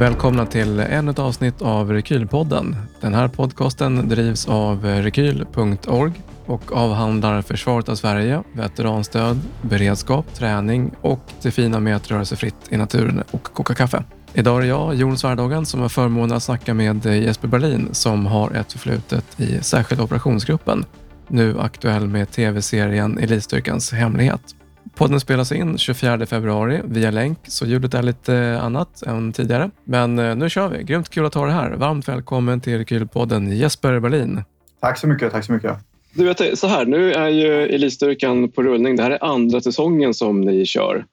Välkomna till ännu ett avsnitt av Rekylpodden. Den här podcasten drivs av rekyl.org och avhandlar försvaret av Sverige, veteranstöd, beredskap, träning och det fina med att röra sig fritt i naturen och koka kaffe. Idag är det jag, Jon Svärdagen, som har förmånen att snacka med Jesper Berlin som har ett förflutet i särskilda operationsgruppen, nu aktuell med tv-serien Elitstyrkans hemlighet. Podden spelas in 24 februari via länk, så ljudet är lite annat än tidigare. Men eh, nu kör vi. Grymt kul att ha dig här. Varmt välkommen till Rekylpodden Jesper Berlin. Tack så mycket. Tack så mycket. Du vet, så här, nu är ju Elitstyrkan på rullning. Det här är andra säsongen som ni kör.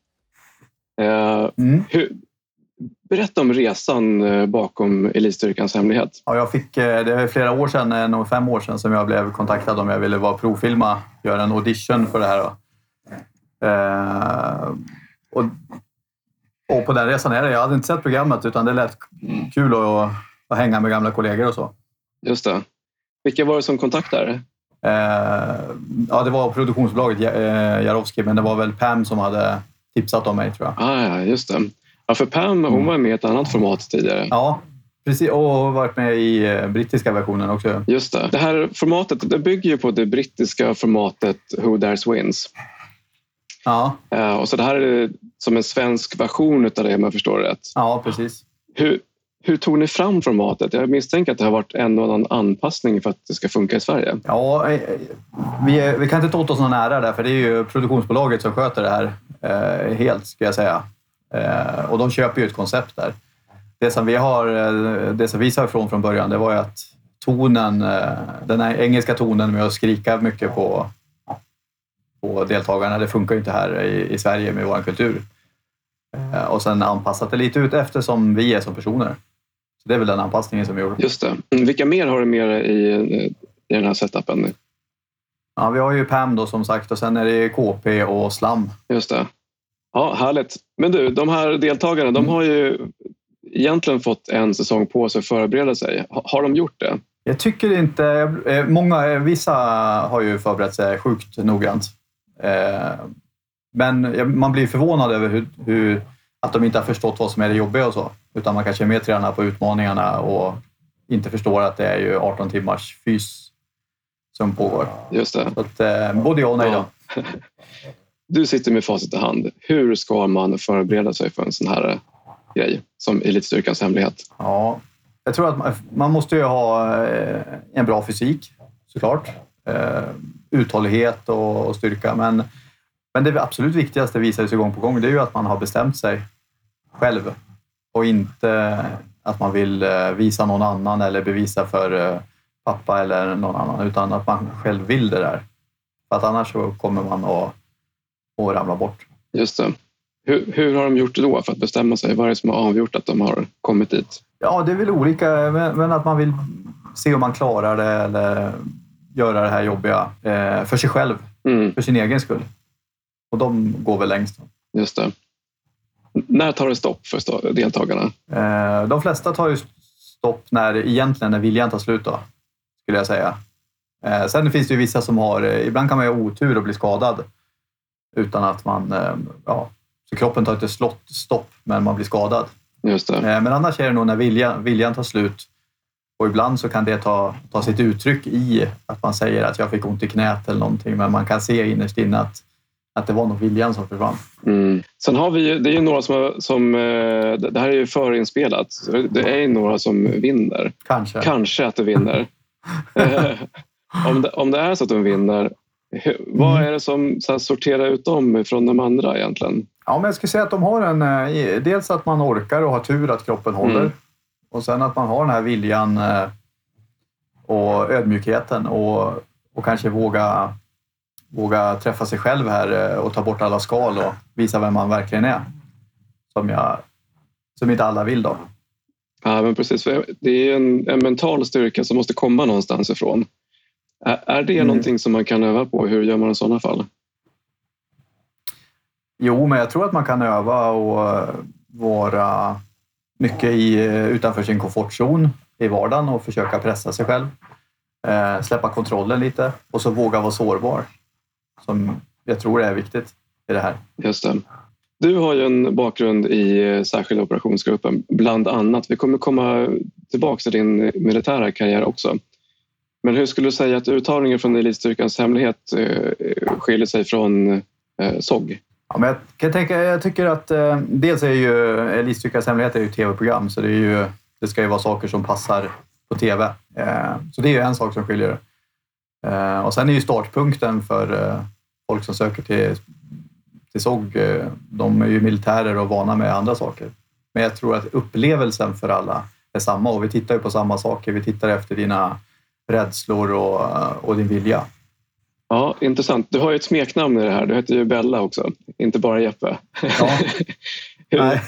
Eh, mm. hur, berätta om resan eh, bakom Elitstyrkans hemlighet. Ja, jag fick, det är flera år sedan, nog fem år sedan, som jag blev kontaktad om jag ville vara provfilma, göra en audition för det här. Då. Eh, och, och på den resan är det. Jag hade inte sett programmet utan det lät kul att, att hänga med gamla kollegor och så. Just det. Vilka var det som kontaktade? Eh, ja, det var produktionsbolaget eh, Jarowski, men det var väl Pam som hade tipsat om mig tror jag. Ah, ja, just det. Ja, för Pam hon var med i ett annat format tidigare. Ja, precis. Och varit med i eh, brittiska versionen också. Just det. Det här formatet det bygger ju på det brittiska formatet Who Dares Wins. Ja. Uh, och så det här är som en svensk version av det om jag förstår rätt. Ja, precis. Hur, hur tog ni fram formatet? Jag misstänker att det har varit en och annan anpassning för att det ska funka i Sverige. Ja, eh, vi, är, vi kan inte ta åt oss någon ära där, för det är ju produktionsbolaget som sköter det här eh, helt, ska jag säga. Eh, och de köper ju ett koncept där. Det som vi har, eh, det som vi sa ifrån från början, det var ju att tonen, den här engelska tonen med att skrika mycket på på deltagarna. Det funkar ju inte här i, i Sverige med vår kultur. Eh, och sen anpassat det lite ut eftersom vi är som personer. Så Det är väl den anpassningen som vi gjorde. Just det. Mm, vilka mer har du med i, i den här setupen? Ja, vi har ju PAM då som sagt och sen är det KP och SLAM. Just det. Ja, härligt. Men du, de här deltagarna, de mm. har ju egentligen fått en säsong på sig att förbereda sig. Har de gjort det? Jag tycker inte... Eh, många, vissa har ju förberett sig sjukt noggrant. Eh, men man blir förvånad över hur, hur, att de inte har förstått vad som är det jobbiga och så. Utan man kanske är mer tränad på utmaningarna och inte förstår att det är ju 18 timmars fys som pågår. Just det. Så att, eh, både ja och nej. Då. Du sitter med facit i hand. Hur ska man förbereda sig för en sån här grej som Elitstyrkans hemlighet? Ja, jag tror att man, man måste ju ha eh, en bra fysik såklart eh, uthållighet och, och, styrka. Men, men det absolut viktigaste visar sig gång på gång. Det är ju att man har bestämt sig själv och inte att man vill eh, visa någon annan eller bevisa för eh, pappa eller någon annan, utan att man själv vill det där. För att annars så kommer man att, att ramla bort. Just det. Hur, hur, har de gjort det då för att bestämma sig? Vad är det som har avgjort att de har kommit dit? Ja, det är väl olika, men att man vill se om man klarar det eller göra det här jobbiga eh, för sig själv, mm. för sin egen skull. Och de går väl längst. Just det. När tar det stopp för deltagarna? Eh, de flesta tar ju stopp när egentligen när viljan tar slut, då, skulle jag säga. Eh, sen finns det ju vissa som har, eh, ibland kan man ju ha otur och bli skadad utan att man, eh, ja, så kroppen tar inte slott, stopp men man blir skadad. Just det. Eh, men annars är det nog när viljan, viljan tar slut och ibland så kan det ta, ta sitt uttryck i att man säger att jag fick ont i knät eller någonting, men man kan se innerst inne att, att det var nog viljan som försvann. Mm. Sen har vi det är ju några som, som eh, det här är ju förinspelat. Det är några som vinner. Kanske. Kanske att det vinner. Eh, om, det, om det är så att de vinner, vad mm. är det som så här, sorterar ut dem från de andra egentligen? Ja, men jag skulle säga att de har en... Eh, dels att man orkar och har tur att kroppen håller. Mm. Och sen att man har den här viljan eh, och ödmjukheten och, och kanske våga, våga träffa sig själv här eh, och ta bort alla skal och visa vem man verkligen är. Som, jag, som inte alla vill då. Ja, men precis. Det är en, en mental styrka som måste komma någonstans ifrån. Är, är det mm. någonting som man kan öva på? Hur gör man i sådana fall? Jo, men jag tror att man kan öva och vara mycket i, eh, utanför sin komfortzon i vardagen och försöka pressa sig själv. Eh, släppa kontrollen lite och så våga vara sårbar. Som jag tror är viktigt i det här. Just det. Du har ju en bakgrund i eh, särskilda operationsgruppen, bland annat. Vi kommer komma tillbaka till din militära karriär också. Men hur skulle du säga att uttagningen från elitstyrkans hemlighet eh, skiljer sig från SOG? Ja, men jag, kan tänka, jag tycker att eh, dels är ju eh, Elitstyrkans hemlighet är ju tv-program så det, är ju, det ska ju vara saker som passar på tv. Eh, så det är ju en sak som skiljer. Eh, och sen är ju startpunkten för eh, folk som söker till, till SOG, eh, de är ju militärer och vana med andra saker. Men jag tror att upplevelsen för alla är samma och vi tittar ju på samma saker. Vi tittar efter dina rädslor och, och din vilja. Ja, intressant. Du har ju ett smeknamn i det här. Du heter ju Bella också, inte bara Jeppe. Ja. hur,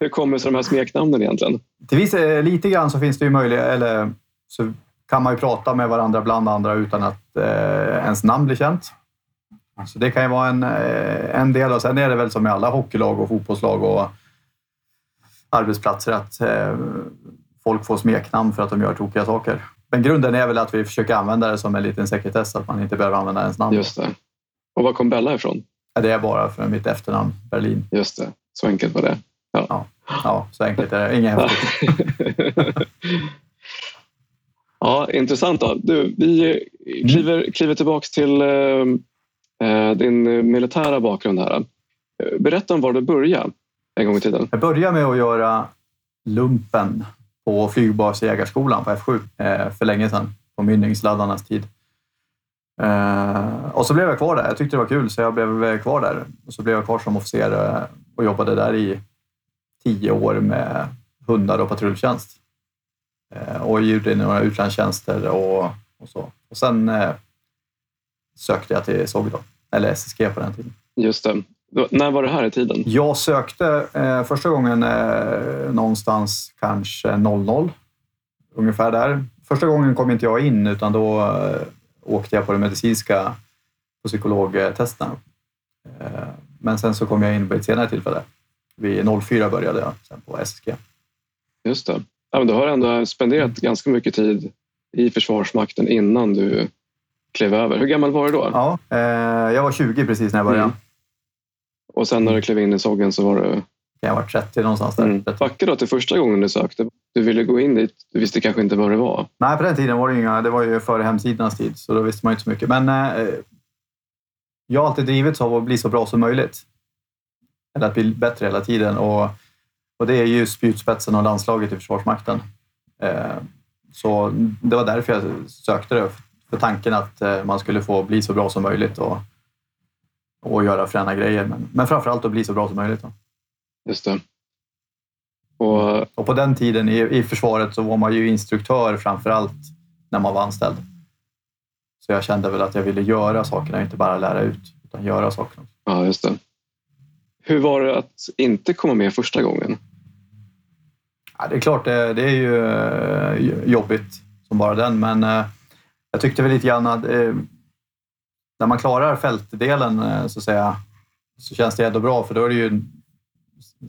hur kommer sig de här smeknamnen egentligen? Till viss, lite grann så finns det ju möjlighet, eller så kan man ju prata med varandra bland andra utan att eh, ens namn blir känt. Så det kan ju vara en, eh, en del. Och sen är det väl som i alla hockeylag och fotbollslag och arbetsplatser att eh, folk får smeknamn för att de gör tokiga saker. Men grunden är väl att vi försöker använda det som en liten sekretess, att man inte behöver använda ens namn. Just det. Och var kom Bella ifrån? Ja, det är bara för mitt efternamn, Berlin. Just det, så enkelt var det. Ja, ja, ja så enkelt är det. Inget häftigt. ja, intressant. Då. Du, vi kliver, kliver tillbaka till eh, din militära bakgrund här. Berätta om var du började en gång i tiden. Jag började med att göra lumpen på flygbasjägarskolan på F7 eh, för länge sedan, på mynningsladdarnas tid. Eh, och så blev jag kvar där. Jag tyckte det var kul så jag blev kvar där. Och så blev jag kvar som officer eh, och jobbade där i tio år med hundar och patrulltjänst. Och gjorde några utlandstjänster och, och så. Och sen sökte jag till SOG då, eller SSG på den tiden. Just det. När var det här i tiden? Jag sökte eh, första gången eh, någonstans kanske 00. Ungefär där. Första gången kom inte jag in utan då eh, åkte jag på den medicinska på psykologtesten. Eh, men sen så kom jag in på ett senare tillfälle. Vid 04 började jag sen på SSG. Just det. Ja, men du har ändå spenderat ganska mycket tid i Försvarsmakten innan du klev över. Hur gammal var du då? Ja, eh, jag var 20 precis när jag började. Mm. Och sen när du klev in i Soggen så var du... Jag var 30 någonstans där. Mm. Backa då till första gången du sökte. Du ville gå in dit. Du visste kanske inte vad det var. Nej, på den tiden var det inga. Det var ju före hemsidornas tid, så då visste man inte så mycket. Men eh, jag har alltid drivits av att bli så bra som möjligt. Eller att bli bättre hela tiden. Och, och det är ju spjutspetsen och landslaget i Försvarsmakten. Eh, så det var därför jag sökte det. För tanken att eh, man skulle få bli så bra som möjligt. Och, och göra fräna grejer. Men, men framförallt att bli så bra som möjligt. Då. Just det. Och, och på den tiden i, i försvaret så var man ju instruktör framför allt när man var anställd. Så jag kände väl att jag ville göra sakerna, inte bara lära ut, utan göra sakerna. Ja, just det. Hur var det att inte komma med första gången? Ja, det är klart, det, det är ju eh, jobbigt som bara den, men eh, jag tyckte väl lite grann att eh, när man klarar fältdelen eh, så, säga, så känns det ändå bra för då är det ju...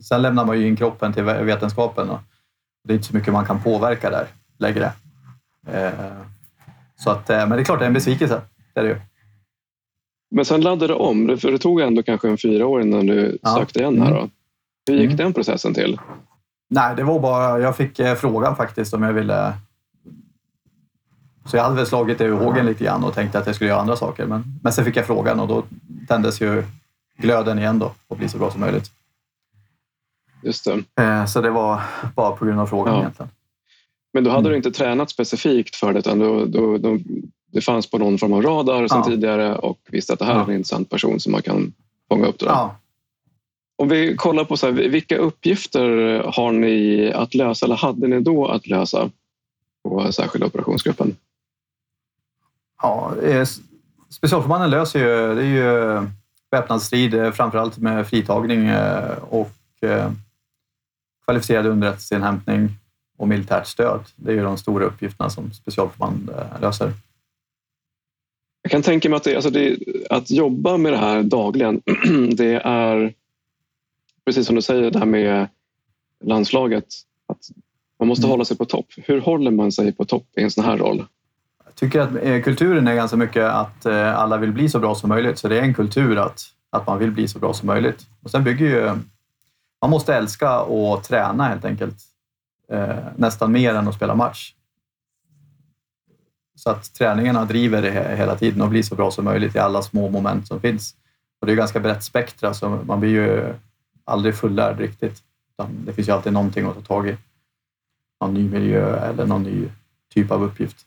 Sen lämnar man ju in kroppen till vetenskapen och det är inte så mycket man kan påverka där längre. Eh, så att, eh, men det är klart, det är en besvikelse. Det är det ju. Men sen laddade du om, för det tog ändå kanske en fyra år innan du ja. sökte igen här. Då. Mm. Hur gick mm. den processen till? Nej, det var bara, jag fick frågan faktiskt om jag ville så jag hade väl slagit det ur hågen lite grann och tänkte att jag skulle göra andra saker. Men, men sen fick jag frågan och då tändes ju glöden igen då och bli så bra som möjligt. Just det. Eh, så det var bara på grund av frågan ja. egentligen. Men då hade mm. du inte tränat specifikt för det utan då, då, då, det fanns på någon form av radar sedan ja. tidigare och visste att det här ja. är en intressant person som man kan fånga upp. Då. Ja. Om vi kollar på så här, vilka uppgifter har ni att lösa eller hade ni då att lösa på särskilda operationsgruppen? Ja, specialförbanden löser ju, det är ju väpnad strid, eh, framförallt med fritagning eh, och eh, kvalificerad underrättelseinhämtning och militärt stöd. Det är ju de stora uppgifterna som specialförband löser. Jag kan tänka mig att, det, alltså det, att jobba med det här dagligen, det är precis som du säger, det här med landslaget. Att man måste mm. hålla sig på topp. Hur håller man sig på topp i en sån här roll? Tycker att eh, kulturen är ganska mycket att eh, alla vill bli så bra som möjligt. Så det är en kultur att, att man vill bli så bra som möjligt. Och sen bygger ju man måste älska att träna helt enkelt. Eh, nästan mer än att spela match. Så att träningarna driver det hela tiden och blir så bra som möjligt i alla små moment som finns. Och det är ganska brett spektra, så man blir ju aldrig fullärd riktigt. Det finns ju alltid någonting att ta tag i. Någon ny miljö eller någon ny typ av uppgift.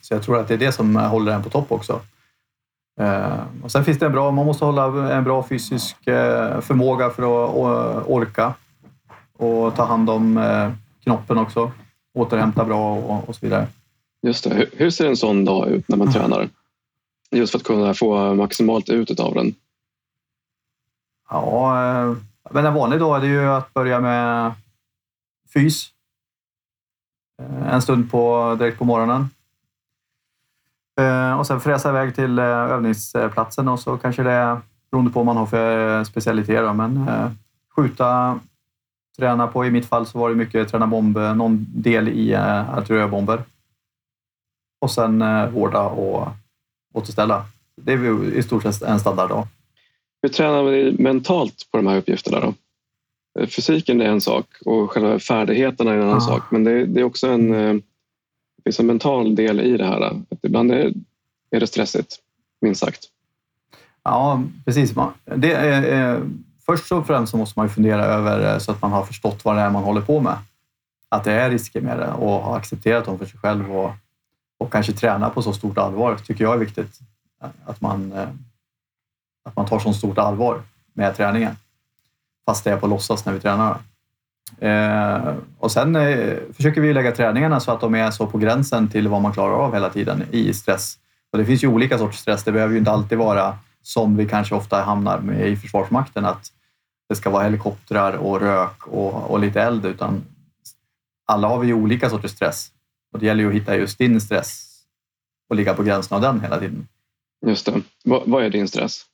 Så jag tror att det är det som håller en på topp också. Eh, och sen finns det en bra, man måste hålla en bra fysisk eh, förmåga för att orka och ta hand om eh, knoppen också. Återhämta bra och, så vidare. Just det. Hur ser en sån dag ut när man mm. tränar? Just för att kunna få maximalt ut av den. Ja, men en vanlig dag är det ju att börja med fys. En stund på, direkt på morgonen. Eh, och sen fräsa iväg till eh, övningsplatsen och så kanske det, beroende på vad man har för eh, specialiteter, men skjuta, träna på. I mitt fall så var det mycket träna bomb, någon del i artilleribomber. Och sen vårda och återställa. Det är i stort sett en standarddag. Hur tränar vi mentalt på de här uppgifterna då? Fysiken är en sak och själva färdigheterna är en annan ah. sak, men det, det är också en det finns en mental del i det här. Att ibland är, är det stressigt, minst sagt. Ja, precis. Det är, eh, först och främst så måste man ju fundera över eh, så att man har förstått vad det är man håller på med. Att det är risker med det och har accepterat dem för sig själv och, och kanske träna på så stort allvar tycker jag är viktigt. Att man, eh, att man tar så stort allvar med träningen. Fast det är på låtsas när vi tränar. Eh, och sen eh, försöker vi lägga träningarna så att de är så på gränsen till vad man klarar av hela tiden i stress. Och det finns ju olika sorters stress. Det behöver ju inte alltid vara som vi kanske ofta hamnar med i Försvarsmakten, att det ska vara helikoptrar och rök och, och lite eld, utan alla har vi ju olika sorters stress. Och det gäller ju att hitta just din stress och ligga på gränsen av den hela tiden. Just det. vad, vad är din stress?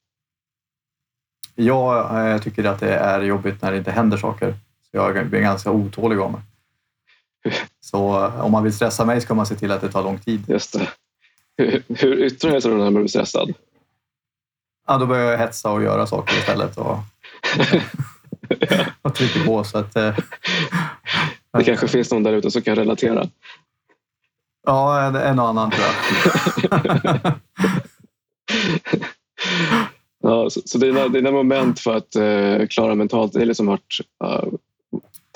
Jag eh, tycker att det är jobbigt när det inte händer saker. Så jag blir ganska otålig av mig. Så eh, om man vill stressa mig ska man se till att det tar lång tid. Just det. Hur, hur yttrar det sig när man blir stressad? Ja, då börjar jag hetsa och göra saker istället. Och, och trycker på. Så att, eh, det kanske finns någon där ute som kan relatera. Ja, en, en och annan tror jag. ja, så, så dina, dina moment för att uh, klara mentalt, det är liksom varit uh,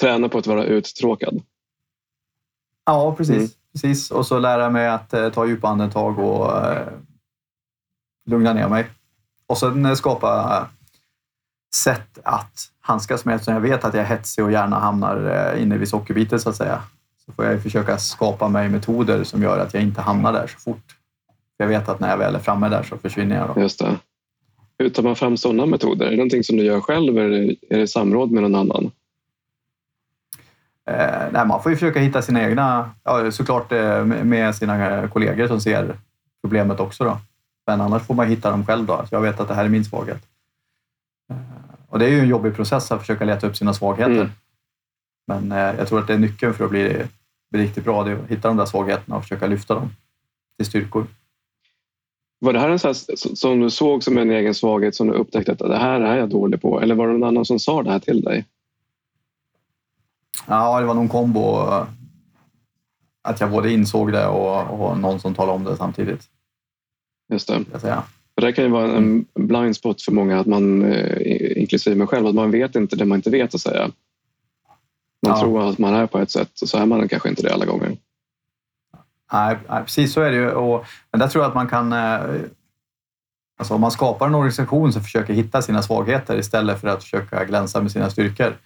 träna på att vara uttråkad. Ja, precis. Mm. precis. Och så lära mig att eh, ta djupa andetag och eh, lugna ner mig. Och sen eh, skapa sätt att handskas med eftersom jag vet att jag är hetsig och gärna hamnar eh, inne vid sockerbitet så att säga. Så får jag försöka skapa mig metoder som gör att jag inte hamnar där så fort. Jag vet att när jag väl är framme där så försvinner jag. Då. Just det. Hur tar man fram sådana metoder? Är det någonting som du gör själv eller är det samråd med någon annan? Eh, nej, man får ju försöka hitta sina egna, ja, såklart eh, med sina kollegor som ser problemet också. Då. Men annars får man hitta dem själv. Då. Så jag vet att det här är min svaghet. Eh, och det är ju en jobbig process att försöka leta upp sina svagheter. Mm. Men eh, jag tror att det är nyckeln för att bli, bli riktigt bra. Det är att hitta de där svagheterna och försöka lyfta dem till styrkor. Var det här en sån här, som du såg som en egen svaghet som du upptäckte att det här är jag dålig på? Eller var det någon annan som sa det här till dig? Ja, det var någon kombo. Att jag både insåg det och, och någon som talade om det samtidigt. Just det. Jag Det kan ju vara en blind spot för många, att man, eh, inklusive mig själv, att man vet inte det man inte vet att säga. Man ja. tror att man är på ett sätt och så är man kanske inte det alla gånger. Nej, precis så är det ju. Och, men där tror jag att man kan... Eh, alltså om man skapar en organisation som försöker hitta sina svagheter istället för att försöka glänsa med sina styrkor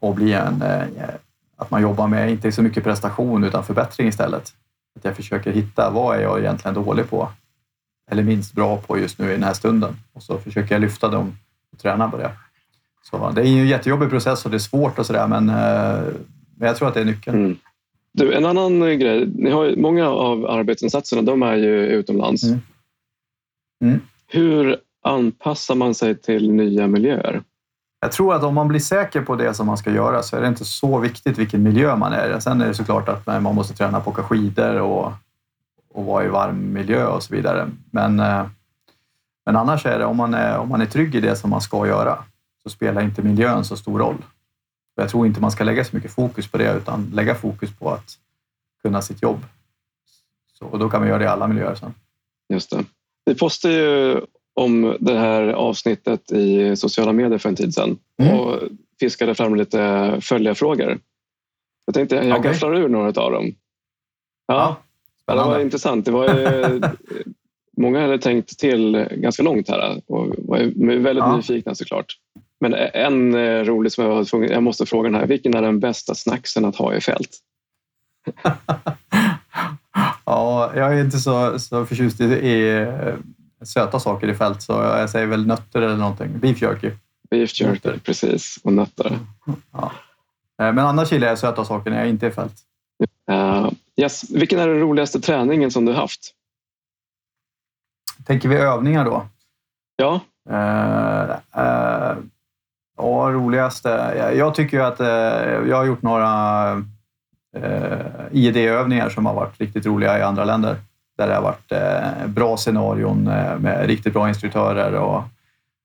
och bli en... Eh, att man jobbar med, inte så mycket prestation, utan förbättring istället. Att jag försöker hitta vad är jag egentligen dålig på? Eller minst bra på just nu i den här stunden. Och så försöker jag lyfta dem och träna på det. Så det är en jättejobbig process och det är svårt och sådär, men, eh, men jag tror att det är nyckeln. Mm. Du, en annan grej. Ni har, många av arbetsinsatserna de är ju utomlands. Mm. Mm. Hur anpassar man sig till nya miljöer? Jag tror att om man blir säker på det som man ska göra så är det inte så viktigt vilken miljö man är i. Sen är det såklart att man måste träna på att åka skidor och, och vara i varm miljö och så vidare. Men, eh, men annars är det om man är, om man är trygg i det som man ska göra så spelar inte miljön så stor roll. Jag tror inte man ska lägga så mycket fokus på det utan lägga fokus på att kunna sitt jobb. Så, och då kan man göra det i alla miljöer sen. Just det. Vi postade ju om det här avsnittet i sociala medier för en tid sedan mm. och fiskade fram lite följarfrågor. Jag tänkte jag okay. gafflar ur några av dem. Ja, ja det var intressant. Det var ju, många hade tänkt till ganska långt här och var väldigt ja. nyfikna såklart. Men en eh, rolig som jag var tvungen, jag måste fråga den här. Vilken är den bästa snacksen att ha i fält? ja, jag är inte så, så förtjust i, i eh, söta saker i fält så jag säger väl nötter eller någonting. Beef jerky. Beef jerky, nötter. precis. Och nötter. Ja. Eh, men annars gillar jag söta saker när jag inte är i fält. Uh, yes. Vilken är den roligaste träningen som du haft? Tänker vi övningar då? Ja. Uh, uh, ja, roligaste. Jag tycker ju att jag har gjort några IED-övningar som har varit riktigt roliga i andra länder. Där det har varit bra scenarion med riktigt bra instruktörer och,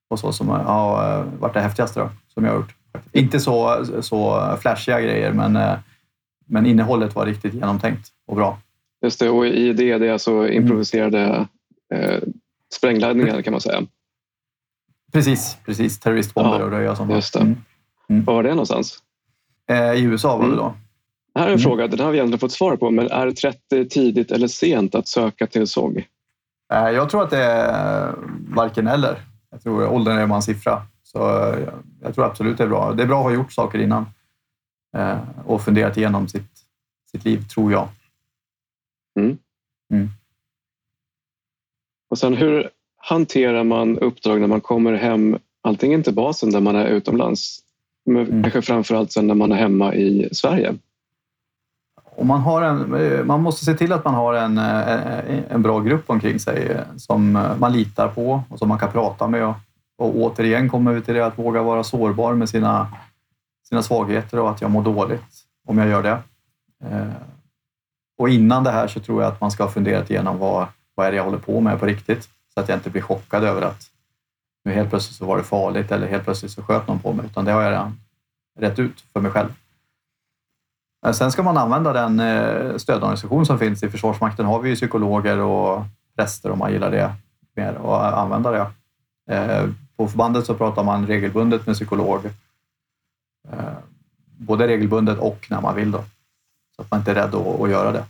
och så som har varit det häftigaste då, som jag har gjort. Inte så, så flashiga grejer, men, eh, men innehållet var riktigt genomtänkt och bra. Just det, och i det, det är alltså improviserade eh, sprängladdningar kan man säga. Precis, precis. terroristbomber ja, och röja sånt. Just det. Mm. Mm. Var var det någonstans? Eh, I USA var det mm. då. Det här är en mm. fråga, den har vi egentligen fått svar på, men är 30 tidigt eller sent att söka till SOG? Eh, jag tror att det är varken eller. Jag tror åldern är bara en siffra. Så eh, jag tror absolut det är bra. Det är bra att ha gjort saker innan eh, och funderat igenom sitt, sitt liv, tror jag. Mm. Mm. Och sen hur hanterar man uppdrag när man kommer hem, antingen till basen där man är utomlands, men mm. kanske framförallt sen när man är hemma i Sverige? Och man, har en, eh, man måste se till att man har en, eh, en bra grupp omkring sig eh, som man litar på och som man kan prata med och och återigen kommer vi till det att våga vara sårbar med sina, sina svagheter och att jag mår dåligt om jag gör det. Och innan det här så tror jag att man ska ha funderat igenom vad, vad är det jag håller på med på riktigt? Så att jag inte blir chockad över att nu helt plötsligt så var det farligt eller helt plötsligt så sköt någon på mig, utan det har jag redan rätt ut för mig själv. Sen ska man använda den eh, stödorganisation som finns i Försvarsmakten. har vi ju psykologer och präster om man gillar det mer och använda det. Eh, på förbandet så pratar man regelbundet med psykolog. Eh, både regelbundet och när man vill. Då. Så att man inte är rädd att, göra det.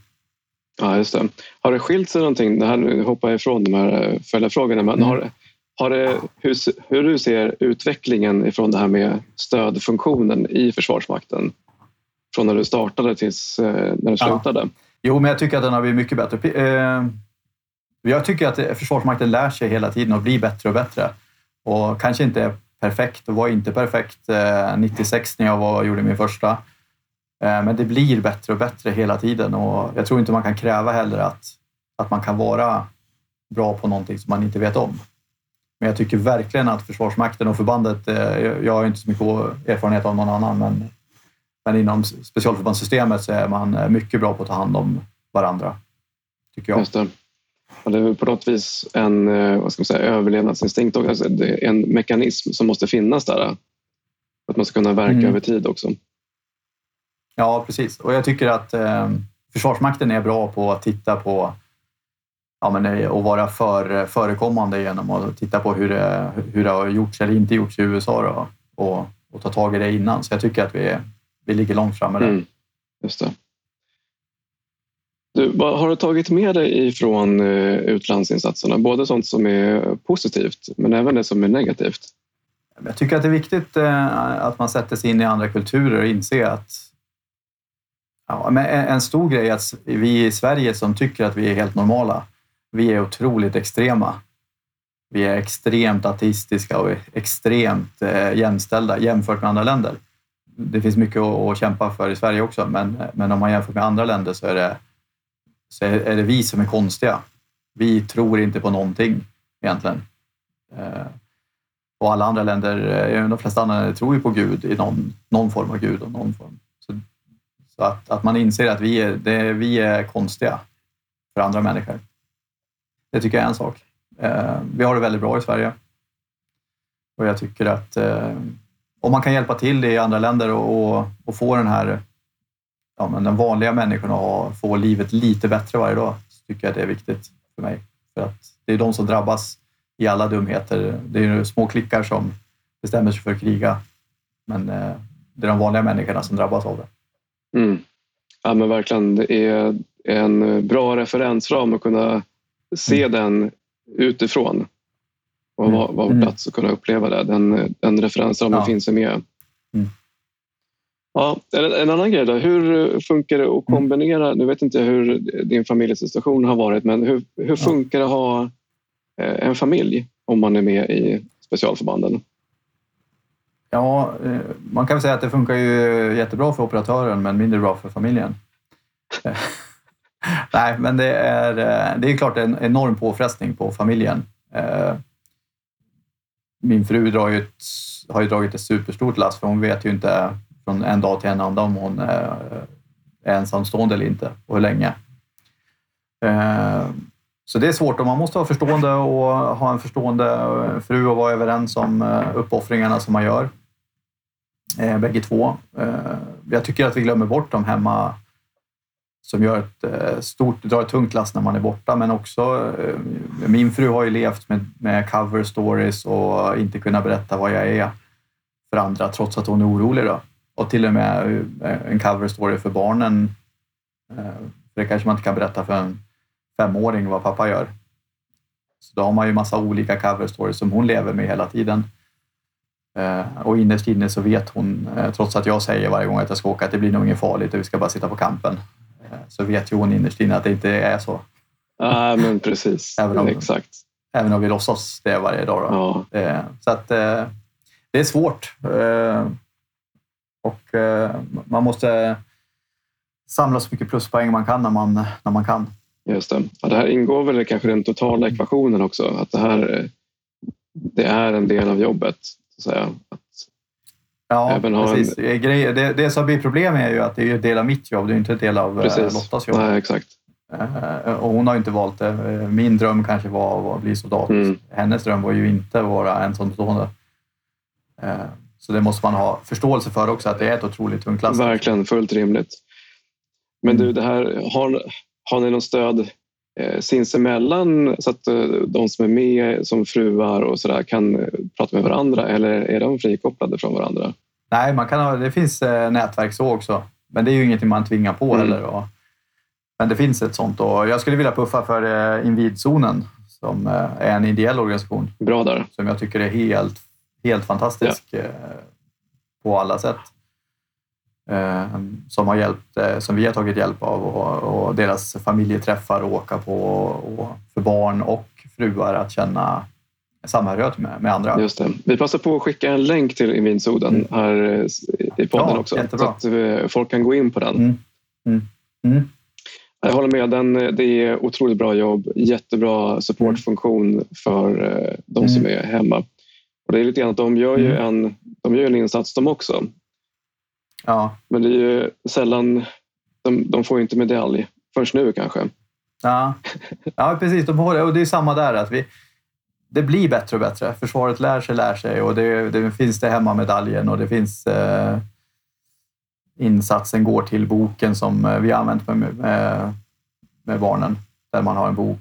Ja, just det. Har det skilt sig någonting? Det här, nu hoppar jag ifrån de här följdfrågorna. följarfrågorna. Men mm. har, har det, hur, hur du ser utvecklingen ifrån det här med stödfunktionen i Försvarsmakten? Från när du startade tills eh, när du slutade? Ja. Jo, men jag tycker att den har blivit mycket bättre. Jag tycker att Försvarsmakten lär sig hela tiden och blir bättre och bättre och kanske inte är perfekt och var inte perfekt 96 eh, när jag var, gjorde min första. Eh, men det blir bättre och bättre hela tiden och jag tror inte man kan kräva heller att, att man kan vara bra på någonting som man inte vet om. Men jag tycker verkligen att Försvarsmakten och förbandet, eh, jag har inte så mycket erfarenhet av någon annan, men, men inom specialförbandssystemet så är man mycket bra på att ta hand om varandra, tycker jag. Ja, det är på något vis en eh, vad ska man säga, överlevnadsinstinkt och alltså en mekanism som måste finnas där. För att man ska kunna verka mm. över tid också. Ja, precis. Och jag tycker att eh, Försvarsmakten är bra på att titta på ja, men, eh, och vara för, förekommande genom att titta på hur det, hur det har gjorts eller inte gjorts i USA då, och, och ta tag i det innan. Så jag tycker att vi, vi ligger långt framme där. Mm, just det. Du, vad har du tagit med dig ifrån eh, utlandsinsatserna? Både sånt som är positivt men även det som är negativt. Jag tycker att det är viktigt eh, att man sätter sig in i andra kulturer och inser att ja, men en stor grej är att vi i Sverige som tycker att vi är helt normala, vi är otroligt extrema. Vi är extremt ateistiska och extremt eh, jämställda jämfört med andra länder. Det finns mycket att kämpa för i Sverige också, men, men om man jämför med andra länder så är det så är det vi som är konstiga. Vi tror inte på någonting egentligen. Eh, och alla andra länder, eh, de flesta andra länder tror ju på Gud i någon, någon form av Gud. Och någon form. Så, så att, att man inser att vi är, det, vi är konstiga för andra människor. Det tycker jag är en sak. Eh, vi har det väldigt bra i Sverige. Och jag tycker att eh, om man kan hjälpa till i andra länder och, och, och få den här ja, men den vanliga människan att få livet lite bättre varje dag, så tycker jag det är viktigt för mig. För att det är de som drabbas i alla dumheter. Det är små klickar som bestämmer sig för att kriga. Men eh, det är de vanliga människorna som drabbas av det. Mm. Ja men verkligen, det är en bra referensram att kunna se mm. den utifrån och vara, vara på mm. plats och kunna uppleva det. Den, den referensramen ja. finns ju med. Mm. Ja, en annan grej då. Hur funkar det att mm. kombinera? Nu vet inte hur din familjesituation har varit men hur, hur funkar det att ha eh, en familj om man är med i specialförbanden? Ja, eh, man kan väl säga att det funkar ju jättebra för operatören men mindre bra för familjen. Nej, men det är, eh, det är klart en enorm påfrestning på familjen. Min fru drar ju ett, har ju dragit ett superstort lass för hon vet ju inte från en dag till en annan om hon eh, är ensamstående eller inte och hur länge. Eh, så det är svårt och man måste vara förstående och ha en förstående eh, fru och vara överens om uppoffringarna som man gör bägge två. Jag tycker att vi glömmer bort dem hemma som gör ett eh, stort, drar ett tungt lass när man är borta, men också eh, min fru har ju levt med, med cover stories och inte kunnat berätta vad jag är för andra trots att hon är orolig. Då. Och till och med eh, en cover story för barnen. För det kanske man inte kan berätta för en femåring vad pappa gör. Så då har man ju massa olika cover stories som hon lever med hela tiden. Och innerst inne så vet hon, trots att jag säger varje gång att jag ska åka att det blir nog inget farligt och vi ska bara sitta på kampen, så vet ju hon innerst inne att det inte är så. Ja, men precis. även om, Exakt. Även om vi låtsas det varje dag. Då. Ja. Så att det är svårt. Och man måste samla så mycket pluspoäng man kan när man, när man kan. Just det. Ja, det här ingår väl kanske den totala ekvationen också. Att det här det är en del av jobbet. Så att säga. Att ja, precis. En... Det, det som blir problem är ju att det är en del av mitt jobb, det är inte en del av eh, precis. Lottas jobb. Nej, exakt. Eh, och hon har inte valt det. Min dröm kanske var att bli soldat. Mm. Hennes dröm var ju inte att vara ensamstående. Eh, så det måste man ha förståelse för också, att det är ett otroligt tungt last. Verkligen, fullt rimligt. Men du, mm. det här, har, har ni något stöd eh, sinsemellan så att eh, de som är med som fruar och sådär kan eh, prata med varandra eller är de frikopplade från varandra? Nej, man kan ha, det finns eh, nätverk så också. Men det är ju ingenting man tvingar på mm. heller. Och, men det finns ett sånt och jag skulle vilja puffa för eh, Invidzonen som är en ideell organisation. Bra där. Som jag tycker är helt, helt fantastisk ja. På alla sätt. Eh, som, har hjälpt, eh, som vi har tagit hjälp av och, och deras familjeträffar att åka på och för barn och fruar att känna samhörighet med, med andra. Just det. Vi passar på att skicka en länk till Invinsoden mm. här i podden ja, också jättebra. så att eh, folk kan gå in på den. Mm. Mm. mm. Jag håller med, den, det är otroligt bra jobb, jättebra supportfunktion för de som mm. är hemma. Och det är lite grann att de gör ju mm. en, de gör en insats de också. Ja. Men det är ju sällan, de, de får inte medalj först nu kanske. Ja, ja precis. De det. Och det är samma där. Att vi, det blir bättre och bättre. Försvaret lär sig, lär sig och det, det finns det hemma-medaljen och det finns eh, insatsen går till boken som eh, vi har använt med, med, med barnen, där man har en bok.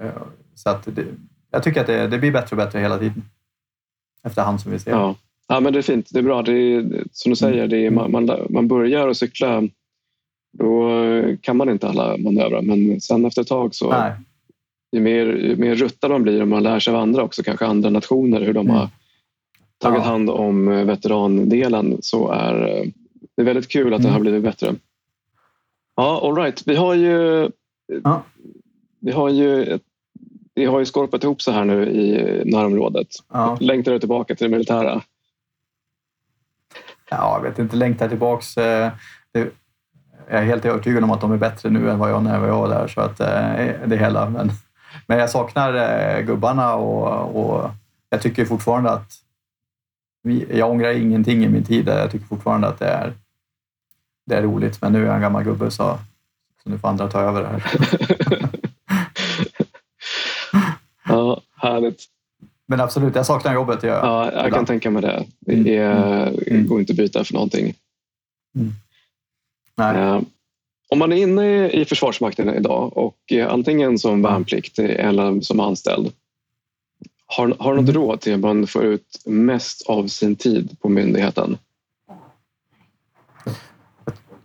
Eh, så att det, jag tycker att det, det blir bättre och bättre hela tiden efterhand som vi ser. Ja. Ja, men det är fint. Det är bra. Det är, som du säger, det är, man, man, man börjar att cykla. Då kan man inte alla manövrar, men sen efter ett tag så Nej. ju mer, ju mer ruttad man blir och man lär sig av andra också, kanske andra nationer, hur de mm. har tagit ja. hand om veterandelen så är det är väldigt kul att mm. det har mm. blivit bättre. Ja, all right. Vi har ju, ja. vi har ju vi har ju skorpat ihop så här nu i närområdet. Ja. Längtar du tillbaka till det militära? Ja, jag vet inte, längtar tillbaks. Eh, det, jag är helt övertygad om att de är bättre nu än vad jag när jag var där. Så att, eh, det hela. Men, men jag saknar eh, gubbarna och, och jag tycker fortfarande att jag ångrar ingenting i min tid. Jag tycker fortfarande att det är, det är roligt. Men nu är jag en gammal gubbe så, så nu får andra ta över det här. ja, härligt. Men absolut, jag saknar jobbet. Jag, ja, jag ibland. kan tänka mig det. Det mm. är, mm. mm. går inte att byta för någonting. Mm. Nej. Uh, om man är inne i Försvarsmakten idag och antingen som värnpliktig eller som anställd. Har, har något mm. råd till hur man får ut mest av sin tid på myndigheten?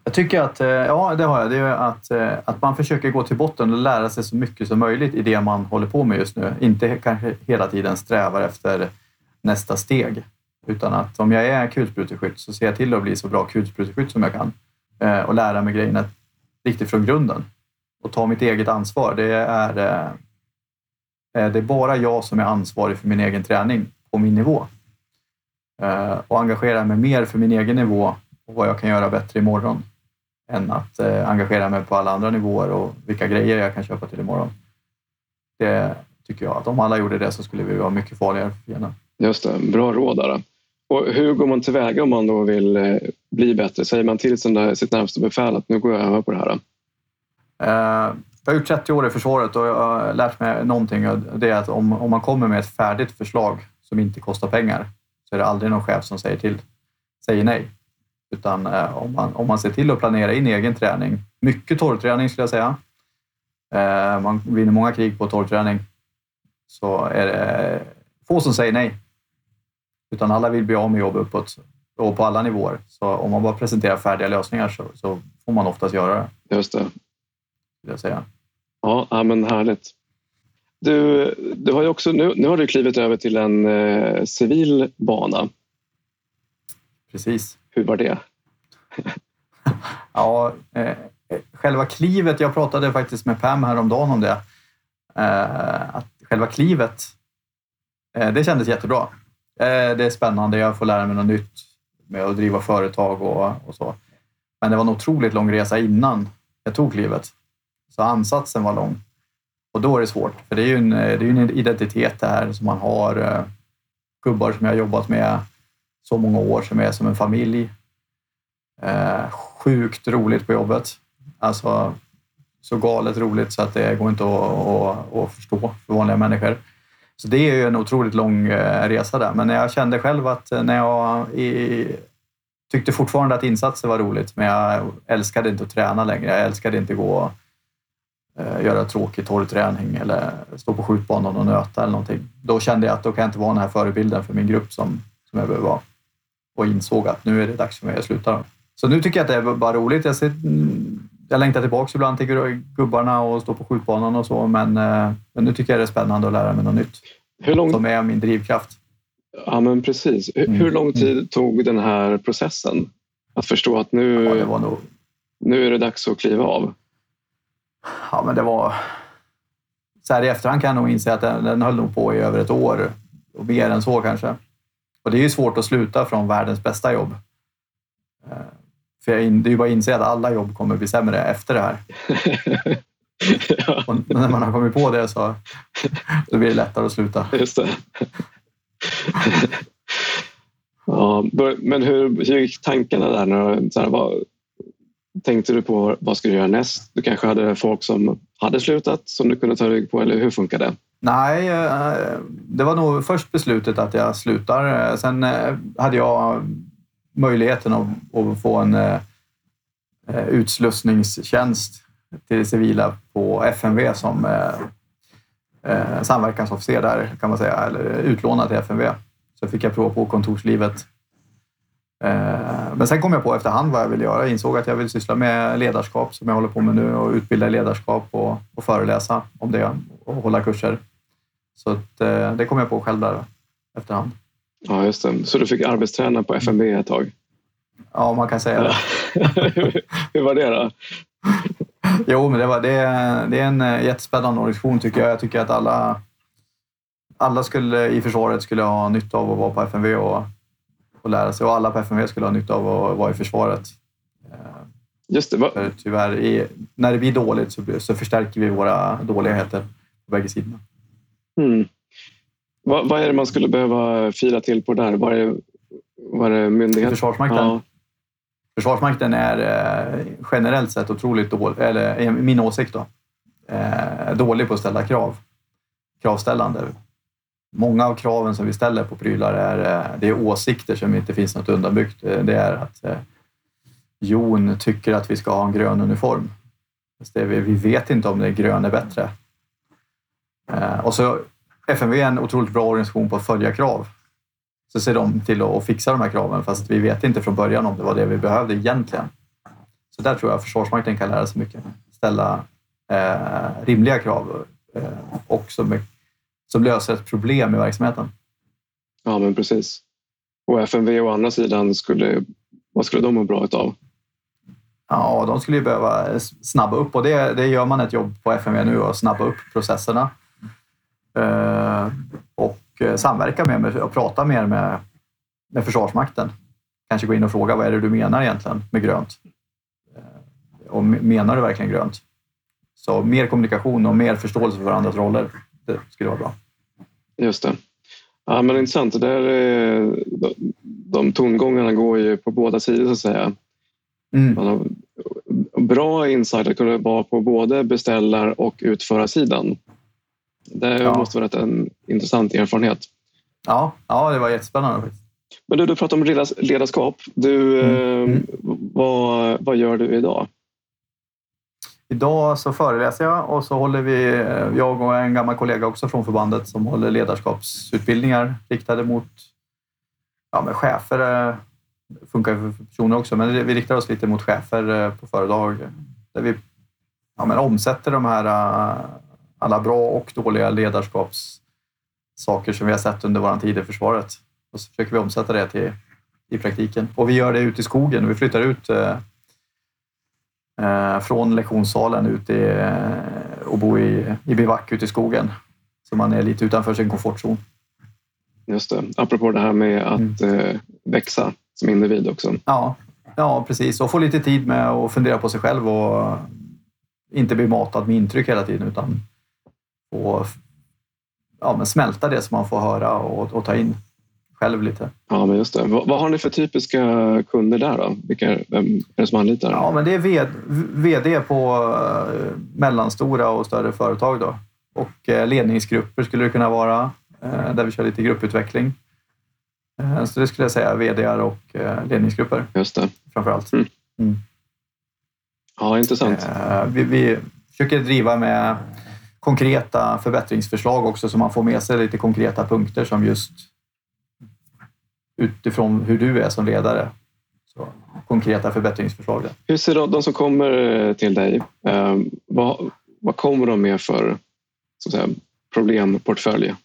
Jag tycker att, eh, ja det har jag, det är att, eh, att man försöker gå till botten och lära sig så mycket som möjligt i det man håller på med just nu. Inte kanske hela tiden strävar efter nästa steg. Utan att om jag är kulspruteskytt så ser jag till att bli så bra kulspruteskytt som jag kan eh, och lära mig grejerna riktigt från grunden. Och ta mitt eget ansvar. Det är, det är bara jag som är ansvarig för min egen träning på min nivå. Och engagera mig mer för min egen nivå och vad jag kan göra bättre imorgon än att eh, engagera mig på alla andra nivåer och vilka grejer jag kan köpa till imorgon. Det tycker jag att om alla gjorde det så skulle vi vara mycket farligare för fienden. Just det, bra råd där. Och hur går man tillväga om man då vill eh, bli bättre? Säger man till där, sitt närmsta befäl att nu går jag över på det här? Eh, jag har gjort 30 år i försvaret och jag har lärt mig någonting. Det är att om, om man kommer med ett färdigt förslag som inte kostar pengar så är det aldrig någon chef som säger till, säger nej. Utan eh, om, man, om man ser till att planera in egen träning, mycket torrträning skulle jag säga. Eh, man vinner många krig på torrträning. Så är det få som säger nej. Utan alla vill bli av med jobb uppåt och på alla nivåer. Så om man bara presenterar färdiga lösningar så, så får man oftast göra det. Just det. Vill jag säga. Ja, men härligt. Du, du har också, nu, nu har du klivit över till en eh, civil bana. Precis. Hur var det? ja, eh, själva klivet, jag pratade faktiskt med Pam häromdagen om det. Eh, att själva klivet, eh, det kändes jättebra. Eh, det är spännande, jag får lära mig något nytt med att driva företag och, och så. Men det var en otroligt lång resa innan jag tog klivet. Så ansatsen var lång. Och då är det svårt, för det är ju en, det är en identitet det här som man har. Eh, gubbar som jag har jobbat med så många år som är som en familj. Eh, sjukt roligt på jobbet. Alltså så galet roligt så att det går inte att, att, att förstå för vanliga människor. Så det är ju en otroligt lång eh, resa där. Men jag kände själv att eh, när jag i, tyckte fortfarande att insatser var roligt, men jag älskade inte att träna längre. Jag älskade inte att gå och eh, göra tråkig torrträning eller stå på skjutbanan och nöta eller någonting. Då kände jag att då kan jag inte vara den här förebilden för min grupp som, som jag behöver vara och insåg att nu är det dags för mig att sluta. Så nu tycker jag att det är bara roligt. Jag, ser, jag längtar tillbaka ibland till gubbarna och står på skjutbanan och så, men, eh, men nu tycker jag det är spännande att lära mig något nytt. Hur lång... Som är min drivkraft. Ja, men precis. Hur, mm. hur lång tid mm. tog den här processen? Att förstå att nu, ja, nog... nu är det dags att kliva av? Ja, men det var... Så här i efterhand kan jag nog inse att den, den höll nog på i över ett år och mer än så kanske. Och det är ju svårt att sluta från världens bästa jobb. Eh, för det är ju bara att inse att alla jobb kommer bli sämre efter det här. ja. Och när man har kommit på det så då blir det lättare att sluta. Just det. ja, men hur, hur gick tankarna där? När, så här, vad, tänkte du på vad ska du göra näst? Du kanske hade folk som hade slutat som du kunde ta rygg på eller hur funkar det? Nej, eh, det var nog först beslutet att jag slutar. Eh, sen eh, hade jag möjligheten att, få en utslussningstjänst till civila på FMV som samverkansofficer där kan man säga, eller utlånad till FMV. Så fick jag prova på kontorslivet. Men sen kom jag på efterhand vad jag ville göra. Jag insåg att jag vill syssla med ledarskap som jag håller på med nu och utbilda i ledarskap och, och föreläsa om det och hålla kurser. Så att, eh, det kom jag på själv där efterhand. Ja, just det. Så du fick arbetsträna på FMB ett tag? Ja, man kan säga det. Hur var det då? Jo, men det, var, det, det är en eh, jättespännande organisation tycker jag. Jag tycker att alla, alla skulle, i försvaret skulle ha nytta av att vara på FMV och, och lära sig. Och alla på FMV skulle ha nytta av att vara i försvaret. Just det. För tyvärr, i, när det blir dåligt så, så förstärker vi våra dåligheter på bägge sidorna. Mm. Vad, vad, är det man skulle behöva fila till på där? Vad är, är myndigheten? Försvarsmakten? Ja. Försvarsmakten är eh, generellt sett otroligt dålig, eller min åsikt då, eh, dålig på att ställa krav. Kravställande. många av kraven som vi ställer på prylar är, det är åsikter som inte finns något undanbyggt. Det är att Jon tycker att vi ska ha en grön uniform. Det, vi vet inte om det grön är bättre. Och så FMV är en otroligt bra organisation på att följa krav. Så ser de till att fixa de här kraven fast vi vet inte från början om det var det vi behövde egentligen. Så där tror jag Försvarsmakten kan lära sig mycket. Ställa eh, rimliga krav eh, och som, som löser ett problem i verksamheten. Ja, men precis. Och FMV å andra sidan, skulle, vad skulle de må bra utav? Ja, de skulle ju behöva snabba upp och det, det gör man ett jobb på FMV nu, att snabba upp processerna. Eh, och eh, samverka med och prata mer med, med Försvarsmakten. Kanske gå in och fråga vad är det du menar egentligen med grönt? Eh, och menar du verkligen grönt? Så mer kommunikation och mer förståelse för varandras roller. Det skulle vara bra. Just det. Ja, men intressant. Det där, de, de tongångarna går ju på båda sidor så att säga. Mm. Man har bra insight att kunna vara på både beställar och utförarsidan. Det ja. måste vara en intressant erfarenhet. Ja, ja det var jättespännande. Men du, du pratar om ledarskap. Du, mm. Eh, mm. Vad, vad gör du idag? Idag så föreläser jag och så håller vi, eh, jag och en gammal kollega också från förbandet som håller ledarskapsutbildningar riktade mot ja, med chefer. Det eh, funkar ju för personer också, men vi riktar oss lite mot chefer på företag där vi ja, men omsätter de här alla bra och dåliga ledarskapssaker som vi har sett under vår tid i försvaret. Och så försöker vi omsätta det till, i praktiken. Och vi gör det ute i skogen. Vi flyttar ut eh, eh från lektionssalen ut i, eh, och bor i, i bivack ute i skogen. Så man är lite utanför sin komfortzon. Just det. Apropå det här med att mm. eh, växa som individ också. Ja, ja, precis. Och få lite tid med att fundera på sig själv och inte bli matad med intryck hela tiden utan och ja, men smälta det som man får höra och, och ta in själv lite. Ja, men just det. Vad, vad, har ni för typiska kunder där då? Vilka vem är det som anlitar? Ja, men det är vd, vd på uh, mellanstora och större företag då. Och uh, ledningsgrupper skulle det kunna vara, uh, där vi kör lite grupputveckling. Så det skulle jag säga, vd och ledningsgrupper. Just det. Framför allt. Mm. Mm. Ja, intressant. Vi, vi försöker driva med konkreta förbättringsförslag också så man får med sig lite konkreta punkter som just utifrån hur du är som ledare. Så, konkreta förbättringsförslag. Där. Hur ser de, de som kommer eh, till dig, eh, vad, vad kommer de med för så säga, problemportfölj?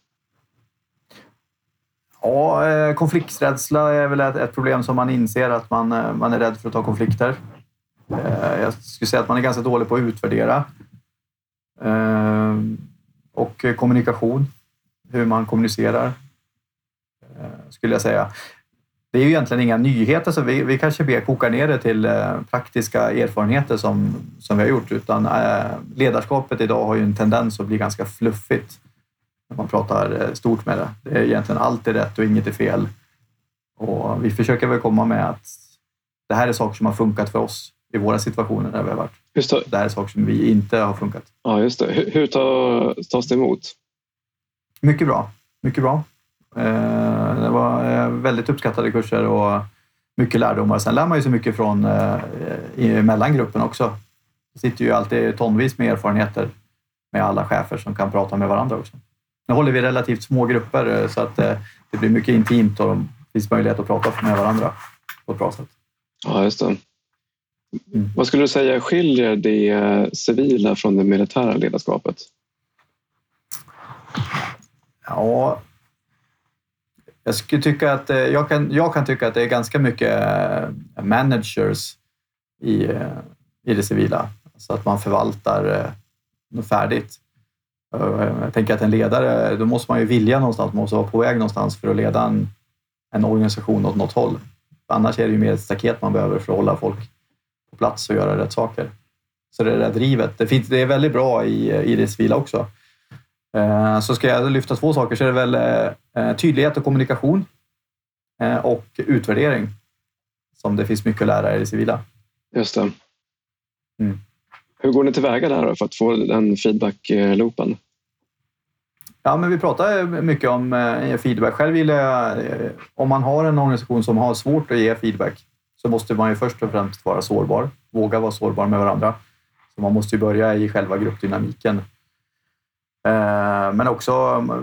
Ja, eh, konflikträdsla är väl ett, ett, problem som man inser att man, man är rädd för att ta konflikter. Jag skulle säga att man är ganska dålig på att utvärdera. Ehm, och eh, kommunikation, hur man kommunicerar, eh, skulle jag säga. Det är ju egentligen inga nyheter, så vi, vi kanske mer kokar ner det till eh, praktiska erfarenheter som, som vi har gjort. Utan ledarskapet idag har ju en tendens att bli ganska fluffigt när man pratar stort med det. Det är egentligen allt är rätt och inget är fel. Och vi försöker väl komma med att det här är saker som har funkat för oss i våra situationer där vi har varit. Just det. här är saker som vi inte har funkat. Ja, just det. Hur, hur tas det emot? Mycket bra. Mycket bra. Eh, det var eh, väldigt uppskattade kurser och mycket lärdomar. Sen lär man ju så mycket från eh, mellangruppen också. Det sitter ju alltid tonvis med erfarenheter med alla chefer som kan prata med varandra också. Nu håller vi relativt små grupper så att det blir mycket intimt och det finns möjlighet att prata med varandra på ett bra sätt. Ja, just det. Mm. Vad skulle du säga skiljer det civila från det militära ledarskapet? Ja, jag skulle tycka att eh, jag kan, jag kan tycka att det är ganska mycket eh, managers i, eh, i det civila. Så att man förvaltar något färdigt. Jag tänker att en ledare, då måste man ju vilja någonstans, man måste vara på väg någonstans för att leda en, en organisation åt något håll. Annars är det ju mer ett staket man behöver för att hålla folk plats och göra rätt saker. Så det där drivet, det, finns, det är väldigt bra i, i det civila också. Eh, så ska jag lyfta två saker så är det väl eh, tydlighet och kommunikation eh, och utvärdering som det finns mycket att lära i det civila. Just det. Mm. Hur går ni tillväga där för att få den feedback-loopen? Ja, men vi pratar mycket om feedback. Själv vill jag, om man har en organisation som har svårt att ge feedback så måste man ju först och främst vara sårbar. Våga vara sårbar med varandra. Så man måste ju börja i själva gruppdynamiken. Eh, men också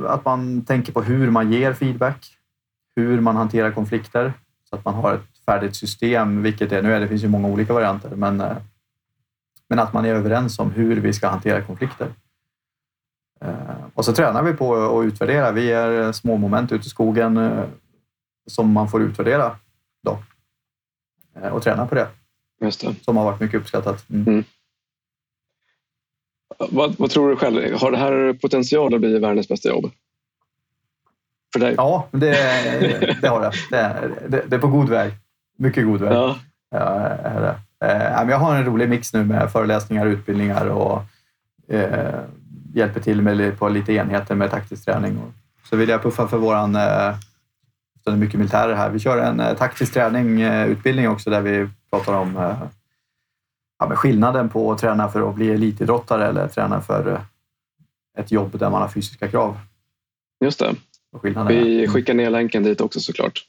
att man tänker på hur man ger feedback, hur man hanterar konflikter så att man har ett färdigt system, vilket det nu är. Det finns ju många olika varianter, men, eh, men att man är överens om hur vi ska hantera konflikter. Eh, och så tränar vi på att utvärdera. Vi är små moment ute i skogen som man får utvärdera då och träna på det. Just det. Som har varit mycket uppskattat. Mm. Mm. Vad, vad, tror du själv? Har det här potential att bli världens bästa jobb? För dig? Ja, det, det har det. Det är, det. det, är på god väg. Mycket god väg. Ja. Ja, är det. Eh, jag har en rolig mix nu med föreläsningar, utbildningar och eh, hjälper till med på lite enheter med taktisk träning. Så vill jag puffa för våran eh, det är mycket militärer här. Vi kör en eh, taktisk träning, eh, utbildning också där vi pratar om eh, ja, skillnaden på att träna för att bli elitidrottare eller träna för ett jobb där man har fysiska krav. Just det. Vi är. skickar ner länken dit också såklart.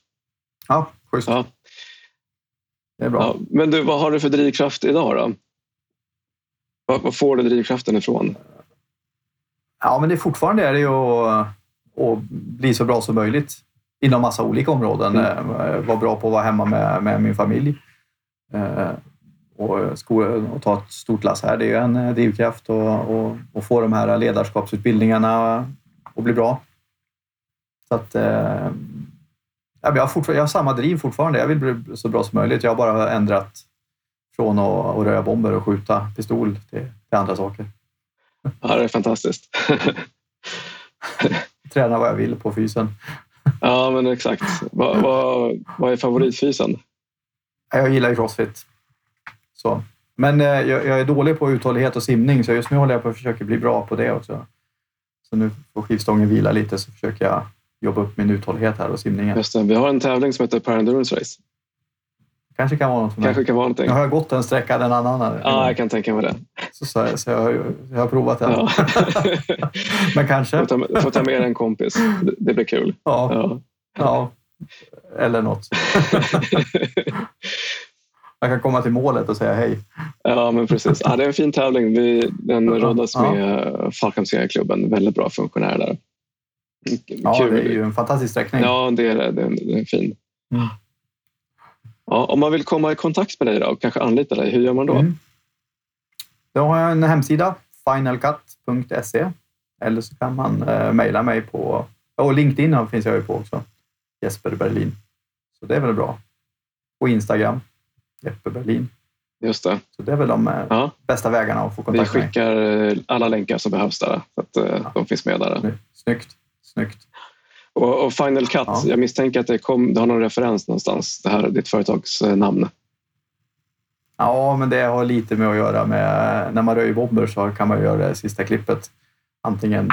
Ja, schysst. Ja. Det är bra. Ja, men du, vad har du för drivkraft idag då? Var, får du drivkraften ifrån? Ja, men det är fortfarande är det ju att, att bli så bra som möjligt inom massa olika områden. Mm. Eh, var bra på att vara hemma med, med min familj. Eh, och, sko- och ta ett stort lass här. Det är ju en eh, drivkraft och, och, och få de här ledarskapsutbildningarna att bli bra. Så att, eh, jag, har jag har samma driv fortfarande. Jag vill bli så bra som möjligt. Jag har bara ändrat från att, att röja bomber och skjuta pistol till, till andra saker. Ja, det är fantastiskt. Träna vad jag vill på fysen. Ja, men exakt. Vad, vad, vad är favoritfysen? Jag gillar ju crossfit. Så. Men eh, jag, jag, är dålig på uthållighet och simning, så just nu håller jag på att försöka bli bra på det också. Så nu får skivstången vila lite, så försöker jag jobba upp min uthållighet här och simningen. Just det. Vi har en tävling som heter Parendurance Race. Kanske kan vara något för mig. Kanske kan vara någonting. Jag har gått en sträcka en annan. Ja, jag kan tänka mig det. Så, så, så jag, jag, har provat den. Ja. Men kanske. Får ta, får ta med en kompis. Det, det blir kul. Ja. ja. ja. Eller något. Man kan komma till målet och säga hej. Ja, men precis. Ja, det är en fin tävling. Vi, den roddas ja. med Falkenbergsklubben. Väldigt bra funktionär där. Ja, Kul. det är ju en fantastisk sträckning. Ja, det är det. Det är, det är fin. Mm. Ja, om man vill komma i kontakt med dig då, och kanske anlita dig, hur gör man då? Mm. Då har jag en hemsida, finalcut.se. Eller så kan man eh, mejla mig på... Och LinkedIn finns jag ju på också. Jesper Berlin. Så det är väl bra. Och Instagram, Jeppe Berlin. Just det. Så det är väl de eh, ja. bästa vägarna att få kontakt med Vi skickar med. Eh, alla länkar som behövs där, så att eh, ja. de finns med där. Snyggt. Snyggt. Och, och Final Cut, ja. jag misstänker att det, kom, det har någon referens någonstans, det här ditt företags namn. Ja, men det har lite med att göra med när man röjer bomber så kan man göra det sista klippet antingen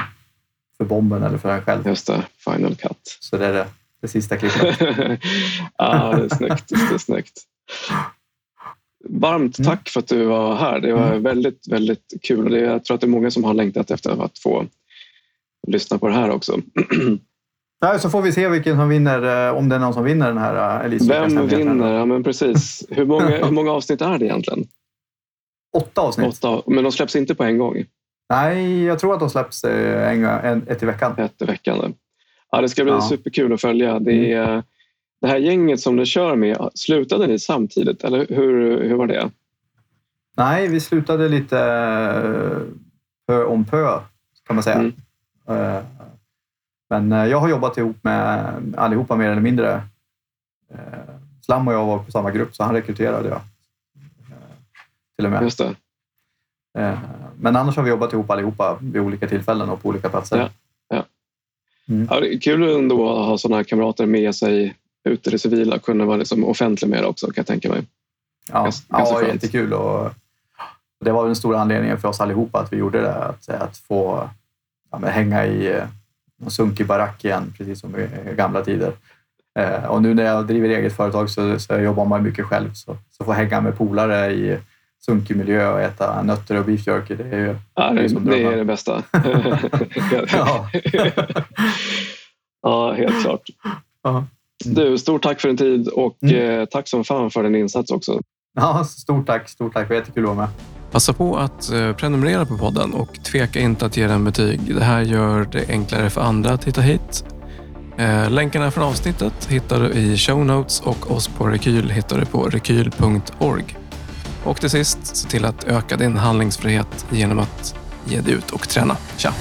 för bomben eller för en själv. Just det, Final Cut. Så det är det, det sista klippet. ja, det är snyggt. Det är snyggt. Varmt mm. tack för att du var här. Det var mm. väldigt, väldigt kul. Jag tror att det är många som har längtat efter att få lyssna på det här också. Nej, så får vi se vilken som vinner, eh, om det är någon som vinner den här eh, Elise. Vem vinner? Ja, men precis. Hur många, hur många avsnitt är det egentligen? Åtta avsnitt. Åtta, men de släpps inte på en gång? Nej, jag tror att de släpps eh, en, en, ett i veckan. Ett i veckan. Ja, det ska bli ja. superkul att följa. Det, är, mm. det här gänget som du kör med, slutade ni samtidigt eller hur, hur var det? Nej, vi slutade lite pö om pö kan man säga. Mm. Men jag har jobbat ihop med allihopa mer eller mindre. Slam och jag var på samma grupp så han rekryterade jag. Till och med. Just det. Men annars har vi jobbat ihop allihopa vid olika tillfällen och på olika platser. Ja, ja. Mm. ja det är kul ändå att ha sådana kamrater med sig ut i det civila, kunna vara liksom offentlig med det också kan jag tänka mig. Ja, ganska, ja jättekul. Och det var den stora anledningen för oss allihopa att vi gjorde det. Att, att få ja, hänga i eh, sunkig barack igen, precis som i gamla tider. Eh, och nu när jag driver eget företag så, så jobbar man mycket själv. Så, så få hänga med polare i sunkig miljö och äta nötter och beef jerky. Det är ju ja, det, det, det är det bästa. ja. ja, helt klart. Ja. Du, stort tack för din tid och mm. eh, tack som fan för din insats också. Ja, stort tack. Stort tack. Det var jättekul att vara med. Passa på att eh, prenumerera på podden och tveka inte att ge den betyg. Det här gör det enklare för andra att hitta hit. Eh, länkarna från avsnittet hittar du i show notes och oss på Rekyl hittar du på rekyl.org. Och till sist, se till att öka din handlingsfrihet genom att ge dig ut och träna. Tja!